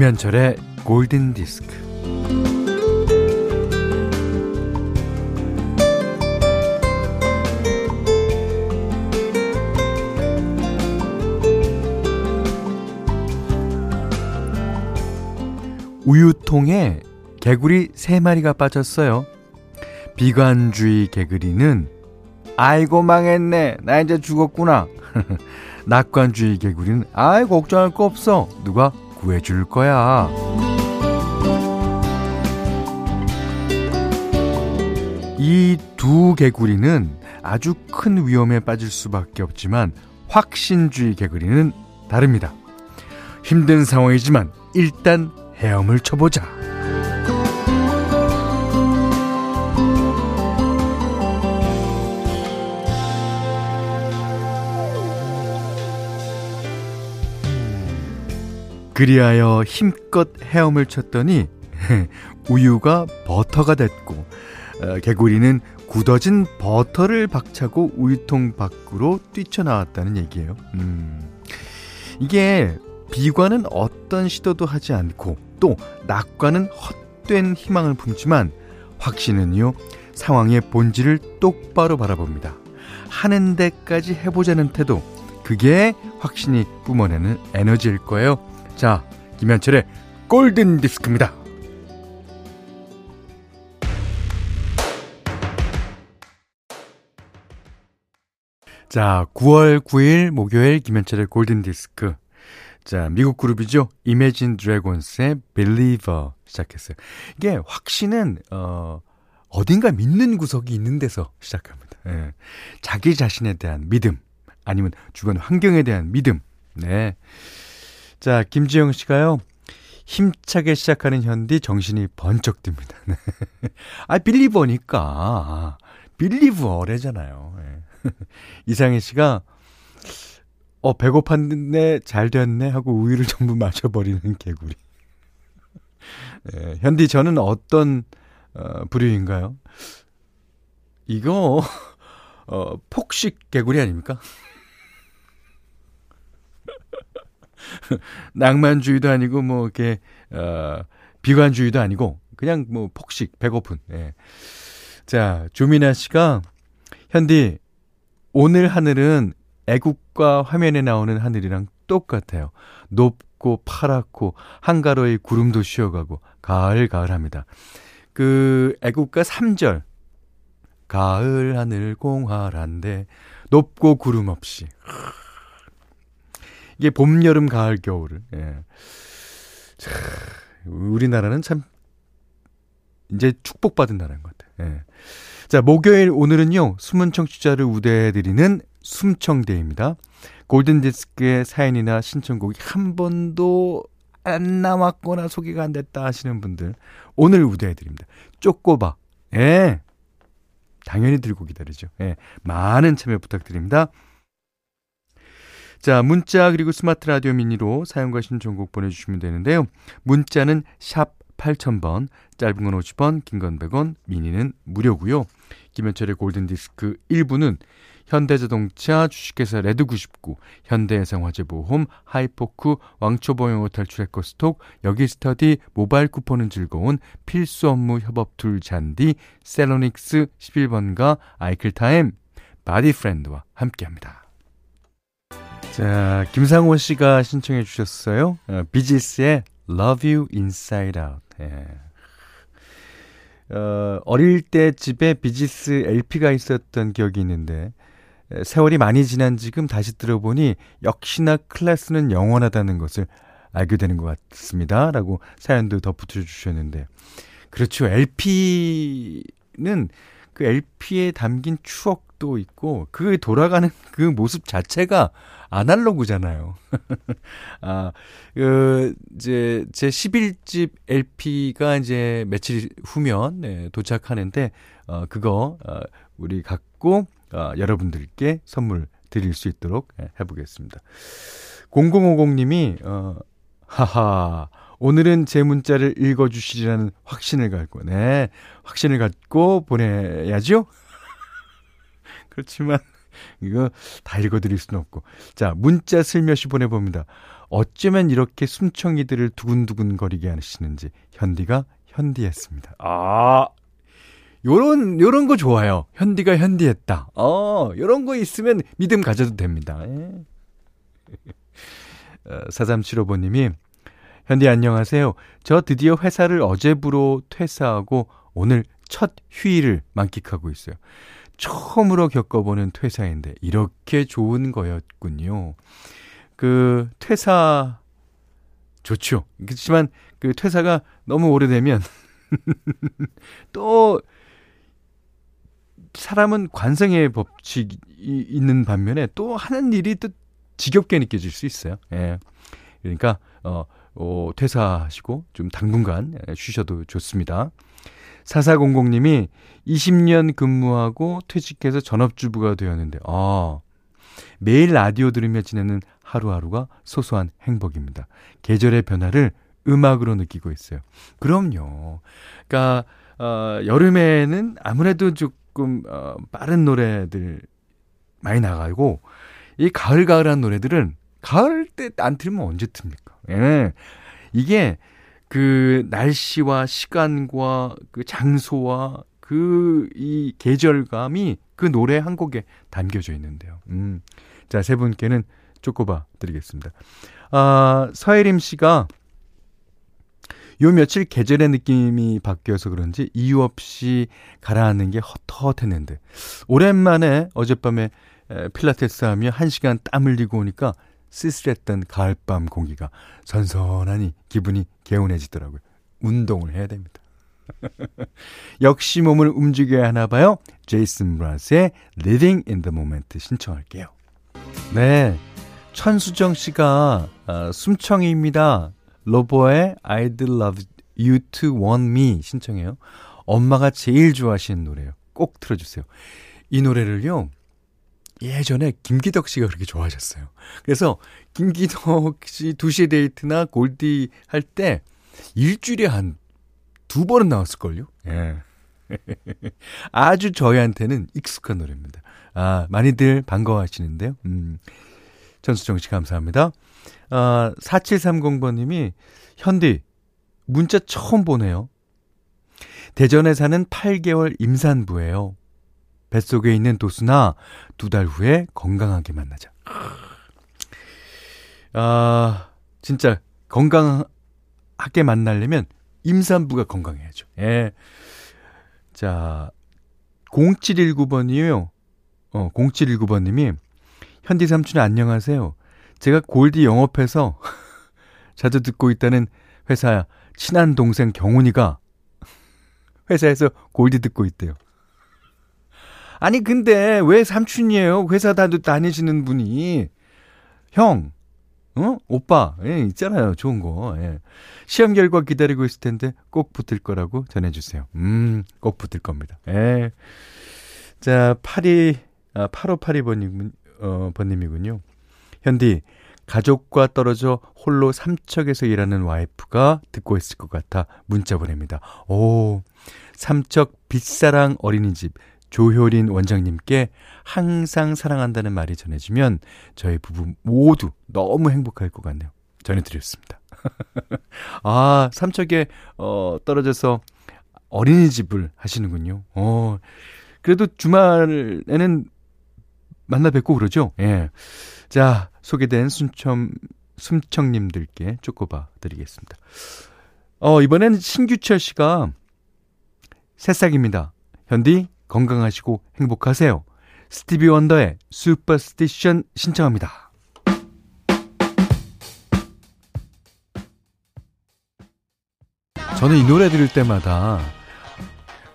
김현철의 골든 디스크. 우유통에 개구리 3마리가 빠졌어요. 비관주의 개구리는 아이고 망했네. 나 이제 죽었구나. 낙관주의 개구리는 아이 걱정할 거 없어. 누가 구해줄 거야. 이 두 개구리는 아주 큰 위험에 빠질 수밖에 없지만 확신주의 개구리는 다릅니다. 힘든 상황이지만 일단 헤엄을 쳐보자. 그리하여 힘껏 헤엄을 쳤더니 우유가 버터가 됐고 어, 개구리는 굳어진 버터를 박차고 우유통 밖으로 뛰쳐나왔다는 얘기예요. 음, 이게 비관은 어떤 시도도 하지 않고 또 낙관은 헛된 희망을 품지만 확신은요 상황의 본질을 똑바로 바라봅니다. 하는 데까지 해보자는 태도 그게 확신이 뿜어내는 에너지일 거예요. 자, 김현철의 골든 디스크입니다. 자, 9월 9일 목요일 김현철의 골든 디스크. 자, 미국 그룹이죠. Imagine Dragons의 Believer 시작했어요. 이게 확신은 어 어딘가 믿는 구석이 있는 데서 시작합니다. 예. 자기 자신에 대한 믿음 아니면 주변 환경에 대한 믿음. 네. 자, 김지영 씨가요. 힘차게 시작하는 현디 정신이 번쩍 듭니다. 네. 아, 빌리버니까. 빌리버래잖아요. 네. 이상희 씨가 어, 배고팠네, 잘 됐네 하고 우유를 전부 마셔버리는 개구리. 네, 현디 저는 어떤 어, 부류인가요? 이거 어, 폭식 개구리 아닙니까? 낭만주의도 아니고 뭐 이렇게 어 비관주의도 아니고 그냥 뭐 폭식 배고픈. 예. 자, 조미나 씨가 현디 오늘 하늘은 애국가 화면에 나오는 하늘이랑 똑같아요. 높고 파랗고 한가로이 구름도 쉬어가고 가을 가을합니다. 그 애국가 3절 가을 하늘 공활한데 높고 구름 없이 이게 봄, 여름, 가을, 겨울을. 예. 자, 우리나라는 참 이제 축복받은 나라인 것 같아요. 예. 자, 목요일 오늘은요. 숨은 청취자를 우대해 드리는 숨청대입니다. 골든디스크의 사연이나 신청곡이 한 번도 안 남았거나 소개가 안 됐다 하시는 분들 오늘 우대해 드립니다. 쪼꼬바. 예. 당연히 들고 기다리죠. 예. 많은 참여 부탁드립니다. 자, 문자 그리고 스마트 라디오 미니로 사용과 신청곡 보내주시면 되는데요. 문자는 샵 8000번, 짧은 건 50원, 긴 건 100원, 미니는 무료고요. 김현철의 골든디스크 1부는 현대자동차, 주식회사 레드99, 현대해상화재보험, 하이포크, 왕초보영어 탈출 에코스톡, 여기스터디, 모바일 쿠폰은 즐거운 필수 업무 협업 툴 잔디, 셀로닉스 11번가, 아이클타임, 바디프렌드와 함께합니다. 자, 김상호 씨가 신청해 주셨어요. 어, 비지스의 Love You Inside Out. 예. 어, 어릴 때 집에 비지스 LP가 있었던 기억이 있는데 세월이 많이 지난 지금 다시 들어보니 역시나 클래스는 영원하다는 것을 알게 되는 것 같습니다. 라고 사연도 덧붙여 주셨는데 그렇죠. LP는 그 LP에 담긴 추억 도 있고 그 돌아가는 그 모습 자체가 아날로그잖아요. 아, 그, 이제, 제 11집 LP가 이제 며칠 후면, 네, 도착하는데, 어, 그거, 어, 우리 갖고, 어, 여러분들께 선물 드릴 수 있도록 네, 해보겠습니다. 0050 님이, 어, 하하, 오늘은 제 문자를 읽어주시리라는 확신을 갖고, 네, 확신을 갖고 보내야죠? 그렇지만, 이거 다 읽어드릴 수는 없고. 자, 문자 슬며시 보내봅니다. 어쩌면 이렇게 숨청이들을 두근두근 거리게 하시는지 현디가 현디했습니다. 아, 요런, 요런 거 좋아요. 현디가 현디했다. 어, 요런 거 있으면 믿음 가져도 됩니다. 예. 어, 4375번님이, 현디 안녕하세요. 저 드디어 회사를 어제부로 퇴사하고 오늘 첫 휴일을 만끽하고 있어요. 처음으로 겪어보는 퇴사인데 이렇게 좋은 거였군요. 그 퇴사 좋죠. 그렇지만 그 퇴사가 너무 오래되면 또 사람은 관성의 법칙이 있는 반면에 또 하는 일이 또 지겹게 느껴질 수 있어요. 예. 그러니까 어, 어 퇴사하시고 좀 당분간 쉬셔도 좋습니다. 4400님이 20년 근무하고 퇴직해서 전업주부가 되었는데, 아, 매일 라디오 들으며 지내는 하루하루가 소소한 행복입니다. 계절의 변화를 음악으로 느끼고 있어요. 그럼요. 그러니까, 어, 여름에는 아무래도 조금, 어, 빠른 노래들 많이 나가고, 이 가을가을한 노래들은 가을 때 안 틀면 언제 틉니까? 예. 이게 그 날씨와 시간과 그 장소와 그 이 계절감이 그 노래 한 곡에 담겨져 있는데요. 음. 자, 세 분께는 쪼꼬바 드리겠습니다. 아, 서혜림 씨가 요 며칠 계절의 느낌이 바뀌어서 그런지 이유 없이 가라앉는 게 헛헛했는데 오랜만에 어젯밤에 필라테스 하며 1시간 땀 흘리고 오니까 쓸쓸했던 가을밤 공기가 선선하니 기분이 개운해지더라고요. 운동을 해야 됩니다. 역시 몸을 움직여야 하나 봐요. 제이슨 므라즈의 Living in the Moment 신청할게요. 네. 천수정 씨가 아, 숨청이입니다. 로보의 I'd love you to want me 신청해요. 엄마가 제일 좋아하시는 노래요. 꼭 틀어주세요. 이 노래를요. 예전에 김기덕 씨가 그렇게 좋아하셨어요. 그래서 김기덕 씨 2시에 데이트나 골디 할 때 일주일에 한 두 번은 나왔을걸요? 예. 아주 저희한테는 익숙한 노래입니다. 아, 많이들 반가워하시는데요. 음. 전수정 씨 감사합니다. 아, 4730번님이 현디 문자 처음 보내요. 대전에 사는 8개월 임산부예요. 뱃속에 있는 도수나 두 달 후에 건강하게 만나자. 아, 진짜 건강하게 만나려면 임산부가 건강해야죠. 예. 자, 0719번이에요. 어, 0719번님이 현디 삼촌 안녕하세요. 제가 골디 영업해서 자주 듣고 있다는 회사 친한 동생 경훈이가 회사에서 골디 듣고 있대요. 아니 근데 왜 삼촌이에요? 회사 다니시는 분이 형, 어? 오빠, 예, 있잖아요. 좋은 거. 예. 시험 결과 기다리고 있을 텐데 꼭 붙을 거라고 전해주세요. 음, 꼭 붙을 겁니다. 예. 자, 82, 아, 8582번님, 어, 번님이군요. 현디, 가족과 떨어져 홀로 삼척에서 일하는 와이프가 듣고 있을 것 같아 문자 보냅니다. 오, 삼척 빛사랑 어린이집 조효린 원장님께 항상 사랑한다는 말이 전해지면 저희 부부 모두 너무 행복할 것 같네요. 전해드렸습니다. 아, 삼척에, 어, 떨어져서 어린이집을 하시는군요. 어, 그래도 주말에는 만나 뵙고 그러죠? 예. 자, 소개된 순첨, 숨청님들께 쪼꼬바 드리겠습니다. 어, 이번엔 신규철 씨가 새싹입니다. 현디, 건강하시고 행복하세요. 스티비 원더의 Superstition 신청합니다. 저는 이 노래 들을 때마다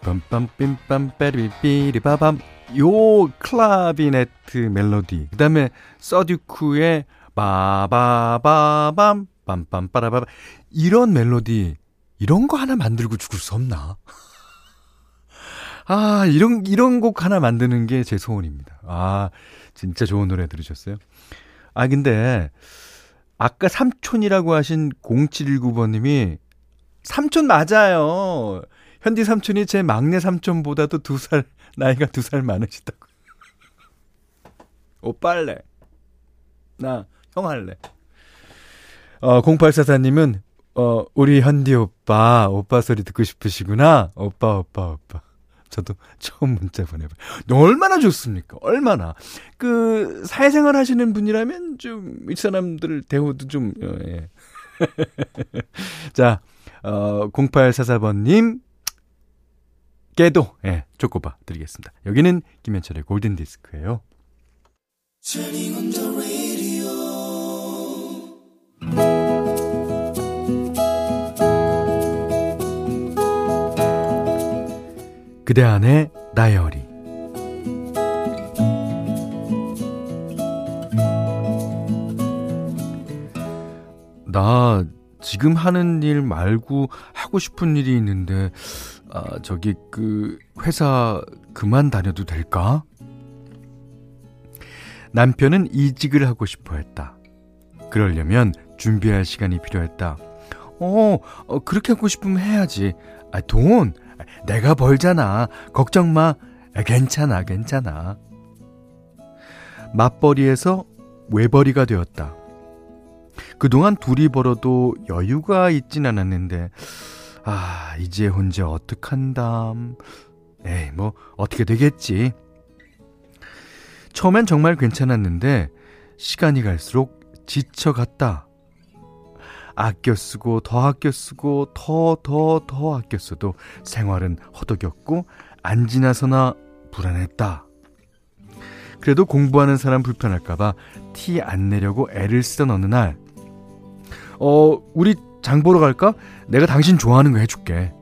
빰빰빰빰 빼리삐리바밤 요 clavinet 멜로디 그 다음에 Sir Duke의 바바바밤 빰빰빠라바밤 이런 멜로디 이런 거 하나 만들고 죽을 수 없나? 아, 이런, 이런 곡 하나 만드는 게 제 소원입니다. 아, 진짜 좋은 노래 들으셨어요? 아, 근데, 아까 삼촌이라고 하신 0719번님이, 삼촌 맞아요. 현디 삼촌이 제 막내 삼촌보다도 두 살, 나이가 두 살 많으시다고. 오빠 할래. 나 형 할래. 어, 0844님은 어, 우리 현디 오빠, 오빠 소리 듣고 싶으시구나. 오빠, 오빠, 오빠. 저도 처음 문자 보내봐요. 얼마나 좋습니까? 얼마나. 그, 사회생활 하시는 분이라면 좀, 이 사람들 대우도 좀, 어, 예. 자, 어, 0844번님, 깨도, 예, 초코바 드리겠습니다. 여기는 김현철의 골든디스크예요 그대 안의 다이어리 나 지금 하는 일 말고 하고 싶은 일이 있는데 아 저기 그 회사 그만 다녀도 될까? 남편은 이직을 하고 싶어 했다. 그러려면 준비할 시간이 필요했다. 어, 어 그렇게 하고 싶으면 해야지. 아, 돈 내가 벌잖아. 걱정 마. 괜찮아, 괜찮아. 맞벌이에서 외벌이가 되었다. 그동안 둘이 벌어도 여유가 있진 않았는데, 아, 이제 혼자 어떡한담. 에이, 뭐, 어떻게 되겠지. 처음엔 정말 괜찮았는데, 시간이 갈수록 지쳐갔다. 아껴 쓰고 더 아껴 쓰고 더 더 더 아껴 써도 생활은 허덕였고 안 지나서나 불안했다. 그래도 공부하는 사람 불편할까봐 티 안 내려고 애를 쓰던 어느 날, 어, 우리 장 보러 갈까? 내가 당신 좋아하는 거 해줄게.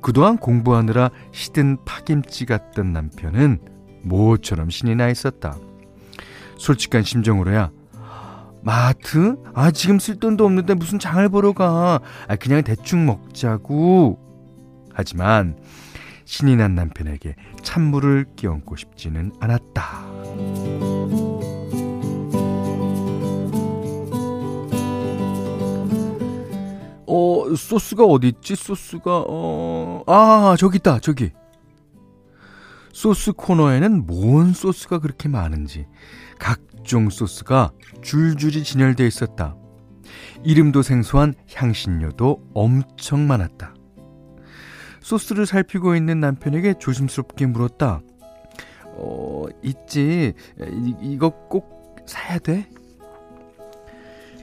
그동안 공부하느라 시든 파김치 같던 남편은 모처럼 신이 나 있었다. 솔직한 심정으로야 마트? 아, 지금 쓸 돈도 없는데 무슨 장을 보러 가. 아, 그냥 대충 먹자고. 하지만 신이 난 남편에게 찬물을 끼얹고 싶지는 않았다. 어, 소스가 어디 있지? 소스가 어, 아, 저기 있다. 저기. 소스 코너에는 뭔 소스가 그렇게 많은지 각종 소스가 줄줄이 진열되어 있었다. 이름도 생소한 향신료도 엄청 많았다. 소스를 살피고 있는 남편에게 조심스럽게 물었다. 어, 있지. 이, 이거 꼭 사야 돼?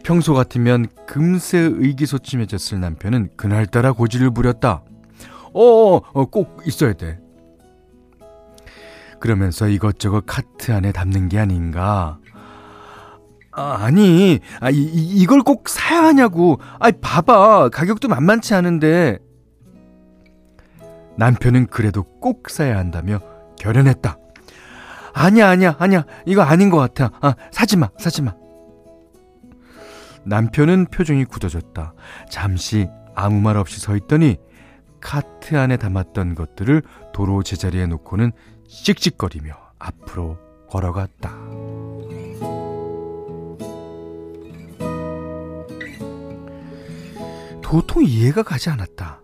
평소 같으면 금세 의기소침해졌을 남편은 그날따라 고지를 부렸다. 어, 어, 어, 꼭 있어야 돼. 그러면서 이것저것 카트 안에 담는 게 아닌가. 아, 아니, 아, 이, 이걸 꼭 사야 하냐고. 아, 봐봐. 가격도 만만치 않은데. 남편은 그래도 꼭 사야 한다며 결연했다. 아니야, 아니야, 아니야. 이거 아닌 것 같아. 아, 사지 마, 사지 마. 남편은 표정이 굳어졌다. 잠시 아무 말 없이 서 있더니 카트 안에 담았던 것들을 도로 제자리에 놓고는 씩씩거리며 앞으로 걸어갔다. 도통 이해가 가지 않았다.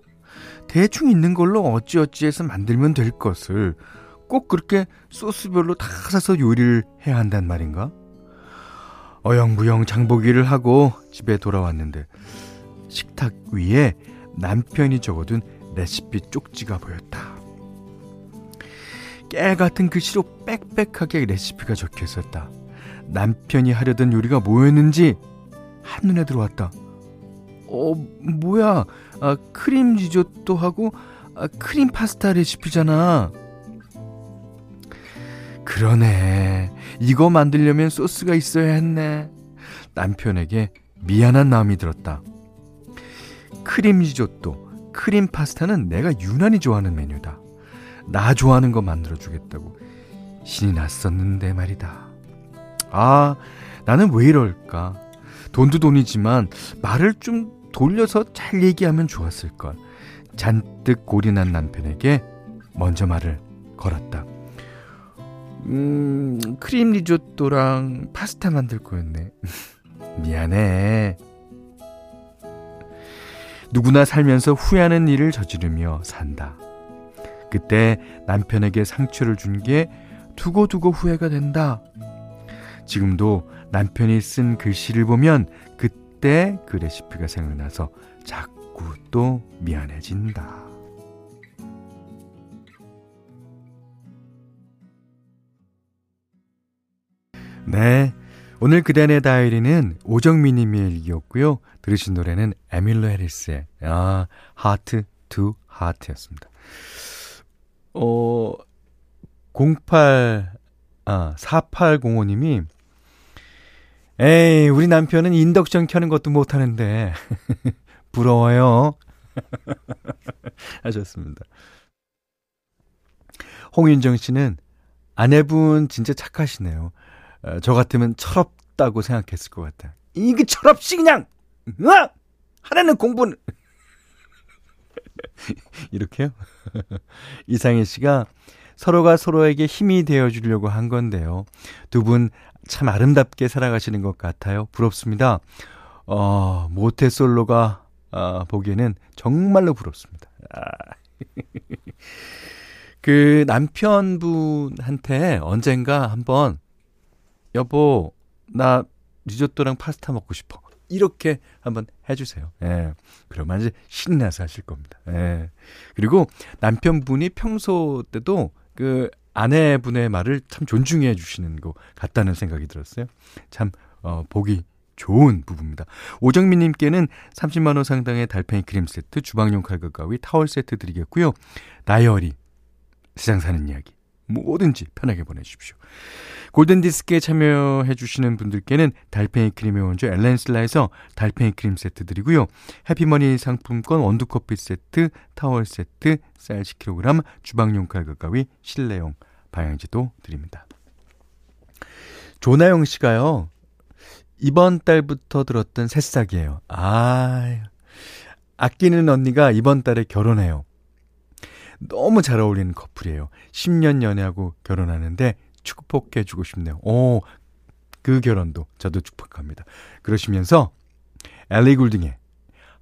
대충 있는 걸로 어찌어찌해서 만들면 될 것을 꼭 그렇게 소스별로 다 사서 요리를 해야 한단 말인가? 어영부영 장보기를 하고 집에 돌아왔는데 식탁 위에 남편이 적어둔 레시피 쪽지가 보였다. 깨 같은 글씨로 빽빽하게 레시피가 적혀 있었다. 남편이 하려던 요리가 뭐였는지 한눈에 들어왔다. 어, 뭐야. 아, 크림 리조또 하고 아, 크림 파스타 레시피잖아. 그러네. 이거 만들려면 소스가 있어야 했네. 남편에게 미안한 마음이 들었다. 크림 리조또, 크림 파스타는 내가 유난히 좋아하는 메뉴다. 나 좋아하는 거 만들어주겠다고 신이 났었는데 말이다. 아, 나는 왜 이럴까? 돈도 돈이지만 말을 좀 돌려서 잘 얘기하면 좋았을걸. 잔뜩 골이난 남편에게 먼저 말을 걸었다. 음, 크림 리조또랑 파스타 만들 거였네. 미안해. 누구나 살면서 후회하는 일을 저지르며 산다. 그때 남편에게 상처를 준 게 두고두고 후회가 된다. 지금도 남편이 쓴 글씨를 보면 그때 그 레시피가 생각나서 자꾸 또 미안해진다. 네. 오늘 그대의 다이어리는 오정민님의 일기였고요. 들으신 노래는 에밀루 해리스의 아, Heart to Heart였습니다. 어, 08, 아, 4805님이 에이, 우리 남편은 인덕션 켜는 것도 못하는데. 부러워요. 하셨습니다. 홍윤정 씨는 아내분 진짜 착하시네요. 어, 저 같으면 철없다고 생각했을 것 같아. 이게 철없이 그냥, 어? 하나는 공부는. 이렇게요? 이상희 씨가 서로가 서로에게 힘이 되어 주려고 한 건데요. 두 분 참 아름답게 살아가시는 것 같아요. 부럽습니다. 어, 모태솔로가 어, 보기에는 정말로 부럽습니다. 아. 그 남편분한테 언젠가 한번 여보 나 리조또랑 파스타 먹고 싶어. 이렇게 한번 해주세요. 예. 그러면 이제 신나서 하실 겁니다. 예. 그리고 남편분이 평소 때도 그 아내분의 말을 참 존중해 주시는 것 같다는 생각이 들었어요. 참, 어, 보기 좋은 부부입니다. 오정민님께는 30만원 상당의 달팽이 크림 세트, 주방용 칼과 가위, 타월 세트 드리겠고요. 다이어리, 세상 사는 이야기, 뭐든지 편하게 보내주십시오. 골든디스크에 참여해주시는 분들께는 달팽이 크림의 원조 엘렌실라에서 달팽이 크림 세트 드리고요. 해피머니 상품권 원두커피 세트, 타월 세트, 쌀 10kg, 주방용 칼과 가위, 실내용 방향지도 드립니다. 조나영 씨가요. 이번 달부터 들었던 새싹이에요. 아, 아끼는 언니가 이번 달에 결혼해요. 너무 잘 어울리는 커플이에요. 10년 연애하고 결혼하는데 축복해주고 싶네요. 오, 그 결혼도 저도 축복합니다. 그러시면서 엘리 굴딩의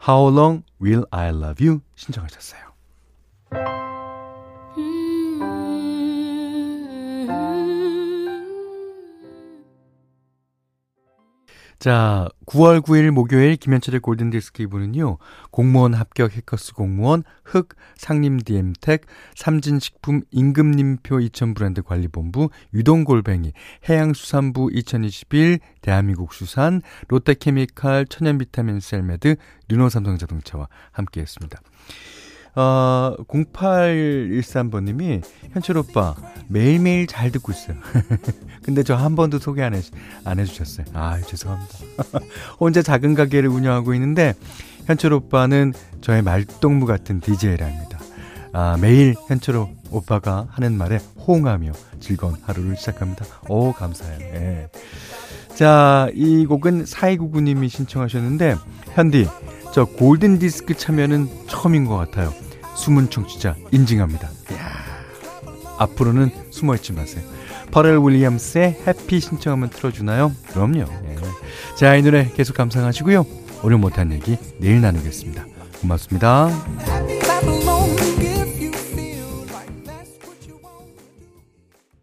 How Long Will I Love You 신청하셨어요. 자, 9월 9일 목요일 김현철의 골든디스크 이분은요, 공무원 합격 해커스 공무원, 흑, 상림 디엠텍, 삼진식품 임금님표 2000 브랜드 관리본부, 유동골뱅이, 해양수산부 2021, 대한민국 수산, 롯데케미칼, 천연비타민 셀메드, 르노삼성자동차와 함께 했습니다. 어, 0813번님이, 현철 오빠, 매일매일 잘 듣고 있어요. 근데 저 한 번도 소개 안, 해, 안 해주셨어요. 아, 죄송합니다. 혼자 작은 가게를 운영하고 있는데, 현철 오빠는 저의 말동무 같은 DJ랍니다. 아, 매일 현철 오빠가 하는 말에 호응하며 즐거운 하루를 시작합니다. 오, 감사해요. 예. 자, 이 곡은 4299님이 신청하셨는데, 현디, 저 골든 디스크 참여는 처음인 것 같아요. 숨은 청취자 인증합니다. 이야, 앞으로는 숨어있지 마세요. 퍼렐 윌리엄스의 해피 신청하면 틀어주나요? 그럼요. 예. 자, 이 노래 계속 감상하시고요. 오늘 못한 얘기 내일 나누겠습니다. 고맙습니다.